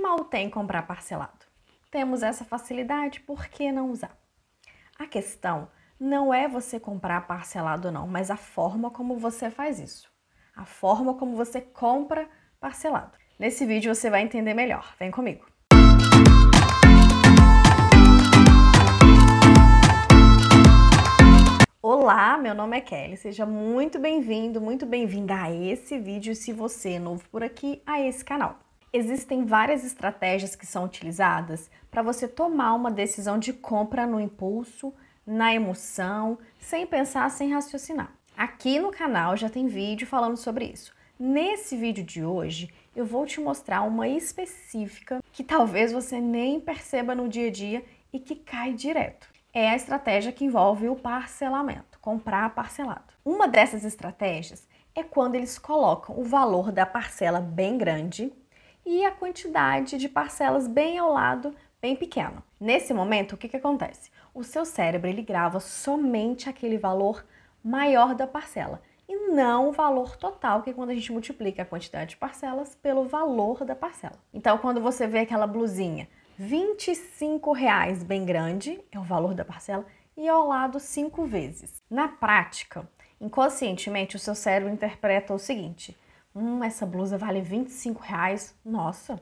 mal tem comprar parcelado? Temos essa facilidade, por que não usar? A questão não é você comprar parcelado não, mas a forma como você faz isso. A forma como você compra parcelado. Nesse vídeo você vai entender melhor. Vem comigo. Olá, meu nome é Kelly. Seja muito bem-vindo, muito bem-vinda a esse vídeo se você é novo por aqui a esse canal. Existem várias estratégias que são utilizadas para você tomar uma decisão de compra no impulso, na emoção, sem pensar, sem raciocinar. Aqui no canal já tem vídeo falando sobre isso. Nesse vídeo de hoje, eu vou te mostrar uma específica que talvez você nem perceba no dia a dia e que cai direto. É a estratégia que envolve o parcelamento, comprar parcelado. Uma dessas estratégias é quando eles colocam o valor da parcela bem grande e a quantidade de parcelas bem ao lado, bem pequeno. Nesse momento, o que, que acontece? O seu cérebro ele grava somente aquele valor maior da parcela e não o valor total, que é quando a gente multiplica a quantidade de parcelas pelo valor da parcela. Então, quando você vê aquela blusinha, 25 reais bem grande é o valor da parcela e ao lado cinco vezes. Na prática, inconscientemente o seu cérebro interpreta o seguinte: Hum, essa blusa vale 25 reais. Nossa,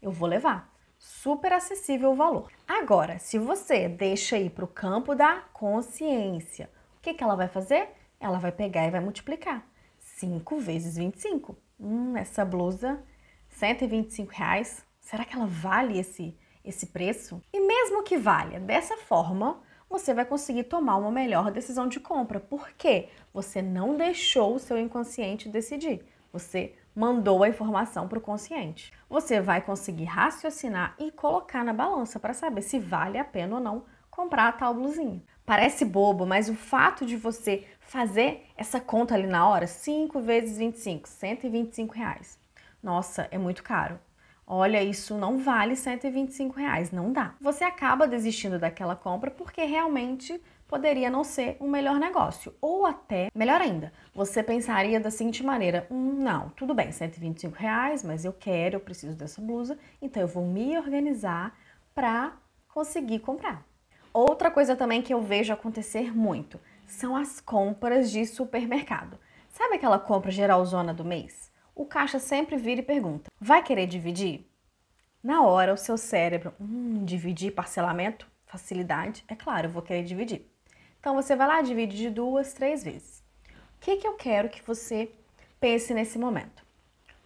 eu vou levar. Super acessível o valor. Agora, se você deixa ir para o campo da consciência, o que, que ela vai fazer? Ela vai pegar e vai multiplicar. 5 vezes 25. Hum, essa blusa, 125 reais. Será que ela vale esse, esse preço? E mesmo que valha, dessa forma, você vai conseguir tomar uma melhor decisão de compra. Por quê? Você não deixou o seu inconsciente decidir. Você mandou a informação para o consciente. Você vai conseguir raciocinar e colocar na balança para saber se vale a pena ou não comprar a tal blusinha. Parece bobo, mas o fato de você fazer essa conta ali na hora, 5 vezes 25, 125 reais. Nossa, é muito caro. Olha, isso não vale 125 reais, não dá. Você acaba desistindo daquela compra porque realmente poderia não ser um melhor negócio. Ou até, melhor ainda, você pensaria da seguinte maneira: hum, não, tudo bem, 125 reais, mas eu quero, eu preciso dessa blusa, então eu vou me organizar para conseguir comprar. Outra coisa também que eu vejo acontecer muito são as compras de supermercado. Sabe aquela compra geralzona do mês? O caixa sempre vira e pergunta: vai querer dividir? Na hora, o seu cérebro, hum, dividir parcelamento, facilidade, é claro, eu vou querer dividir. Então você vai lá, divide de duas, três vezes. O que, que eu quero que você pense nesse momento?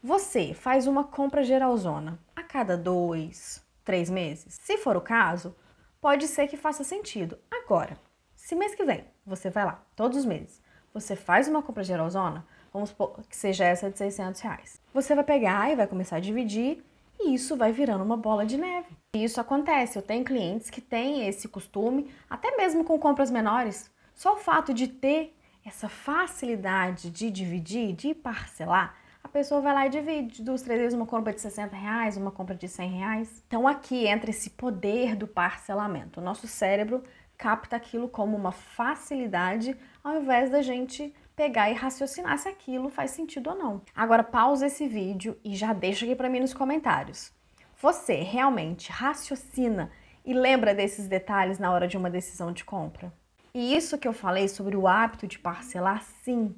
Você faz uma compra geralzona a cada dois, três meses? Se for o caso, pode ser que faça sentido. Agora, se mês que vem você vai lá, todos os meses, você faz uma compra geralzona, vamos supor que seja essa de 600 reais. Você vai pegar e vai começar a dividir e isso vai virando uma bola de neve. E isso acontece, eu tenho clientes que têm esse costume, até mesmo com compras menores. Só o fato de ter essa facilidade de dividir, de parcelar, a pessoa vai lá e divide duas, três vezes uma compra de 60 reais, uma compra de 100 reais. Então aqui entra esse poder do parcelamento. O nosso cérebro capta aquilo como uma facilidade ao invés da gente pegar e raciocinar se aquilo faz sentido ou não. Agora pausa esse vídeo e já deixa aqui para mim nos comentários. Você realmente raciocina e lembra desses detalhes na hora de uma decisão de compra? E isso que eu falei sobre o hábito de parcelar, sim.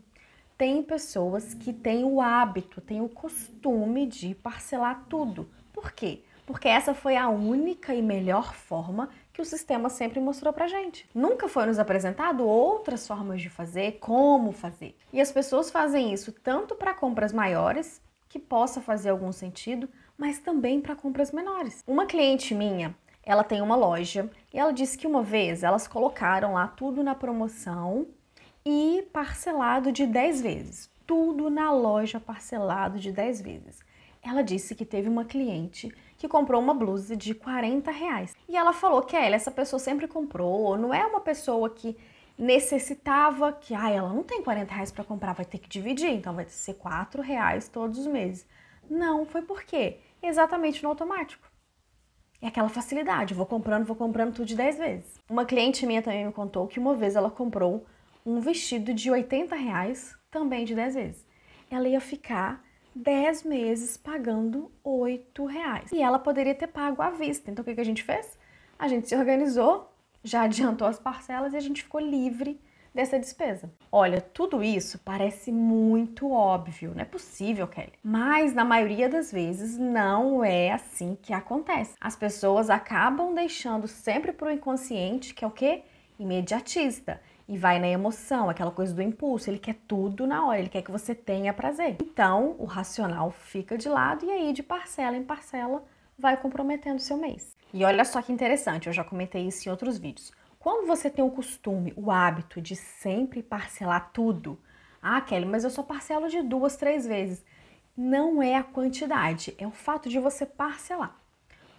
Tem pessoas que têm o hábito, têm o costume de parcelar tudo. Por quê? Porque essa foi a única e melhor forma que o sistema sempre mostrou pra gente. Nunca foi nos apresentado outras formas de fazer, como fazer. E as pessoas fazem isso tanto para compras maiores, que possa fazer algum sentido, mas também para compras menores. Uma cliente minha, ela tem uma loja e ela disse que uma vez elas colocaram lá tudo na promoção e parcelado de 10 vezes. Tudo na loja parcelado de 10 vezes. Ela disse que teve uma cliente que comprou uma blusa de 40 reais. E ela falou que essa pessoa sempre comprou, não é uma pessoa que necessitava que, ah, ela não tem 40 reais para comprar, vai ter que dividir, então vai ser 4 reais todos os meses. Não, foi por quê? Exatamente no automático. É aquela facilidade, vou comprando, vou comprando tudo de 10 vezes. Uma cliente minha também me contou que uma vez ela comprou um vestido de 80 reais, também de 10 vezes. Ela ia ficar 10 meses pagando 8 reais. E ela poderia ter pago à vista. Então o que a gente fez? A gente se organizou, já adiantou as parcelas e a gente ficou livre dessa despesa. Olha, tudo isso parece muito óbvio, não é possível, Kelly. Mas na maioria das vezes não é assim que acontece. As pessoas acabam deixando sempre para o inconsciente, que é o quê? Imediatista. E vai na emoção, aquela coisa do impulso. Ele quer tudo na hora, ele quer que você tenha prazer. Então, o racional fica de lado e aí, de parcela em parcela, vai comprometendo seu mês. E olha só que interessante, eu já comentei isso em outros vídeos. Quando você tem o costume, o hábito de sempre parcelar tudo, ah, Kelly, mas eu só parcelo de duas, três vezes. Não é a quantidade, é o fato de você parcelar.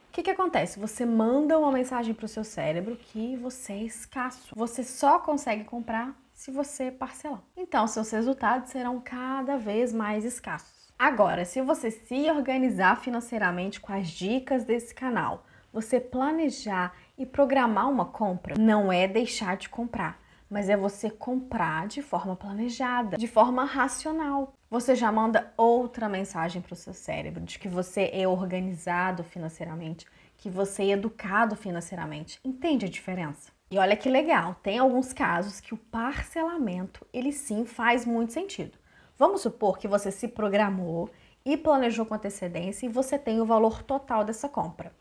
O que, que acontece? Você manda uma mensagem para o seu cérebro que você é escasso. Você só consegue comprar se você parcelar. Então, seus resultados serão cada vez mais escassos. Agora, se você se organizar financeiramente com as dicas desse canal, você planejar e programar uma compra não é deixar de comprar, mas é você comprar de forma planejada, de forma racional. Você já manda outra mensagem para o seu cérebro de que você é organizado financeiramente, que você é educado financeiramente. Entende a diferença? E olha que legal, tem alguns casos que o parcelamento, ele sim faz muito sentido. Vamos supor que você se programou e planejou com antecedência e você tem o valor total dessa compra.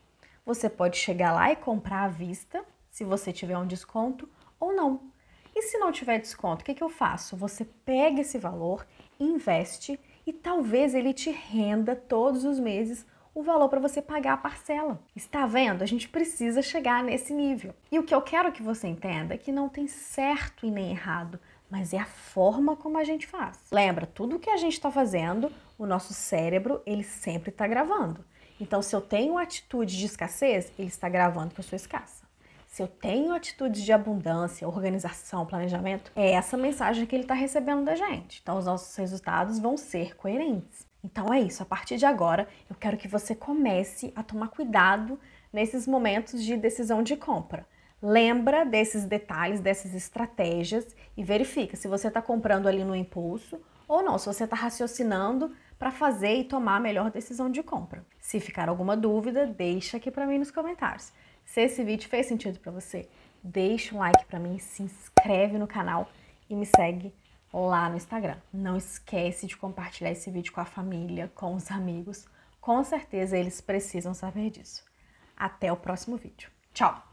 Você pode chegar lá e comprar à vista, se você tiver um desconto, ou não. E se não tiver desconto, o que, que eu faço? Você pega esse valor, investe e talvez ele te renda todos os meses o valor para você pagar a parcela. Está vendo? A gente precisa chegar nesse nível. E o que eu quero que você entenda é que não tem certo e nem errado, mas é a forma como a gente faz. Lembra, tudo que a gente está fazendo, o nosso cérebro, ele sempre está gravando. Então, se eu tenho atitude de escassez, ele está gravando que eu sou escassa. Se eu tenho atitudes de abundância, organização, planejamento, é essa mensagem que ele está recebendo da gente. Então, os nossos resultados vão ser coerentes. Então é isso, a partir de agora eu quero que você comece a tomar cuidado nesses momentos de decisão de compra. Lembra desses detalhes, dessas estratégias e verifica se você está comprando ali no impulso ou não, se você está raciocinando para fazer e tomar a melhor decisão de compra. Se ficar alguma dúvida, deixa aqui para mim nos comentários. Se esse vídeo fez sentido para você, deixa um like para mim, se inscreve no canal e me segue lá no Instagram. Não esquece de compartilhar esse vídeo com a família, com os amigos. Com certeza eles precisam saber disso. Até o próximo vídeo. Tchau!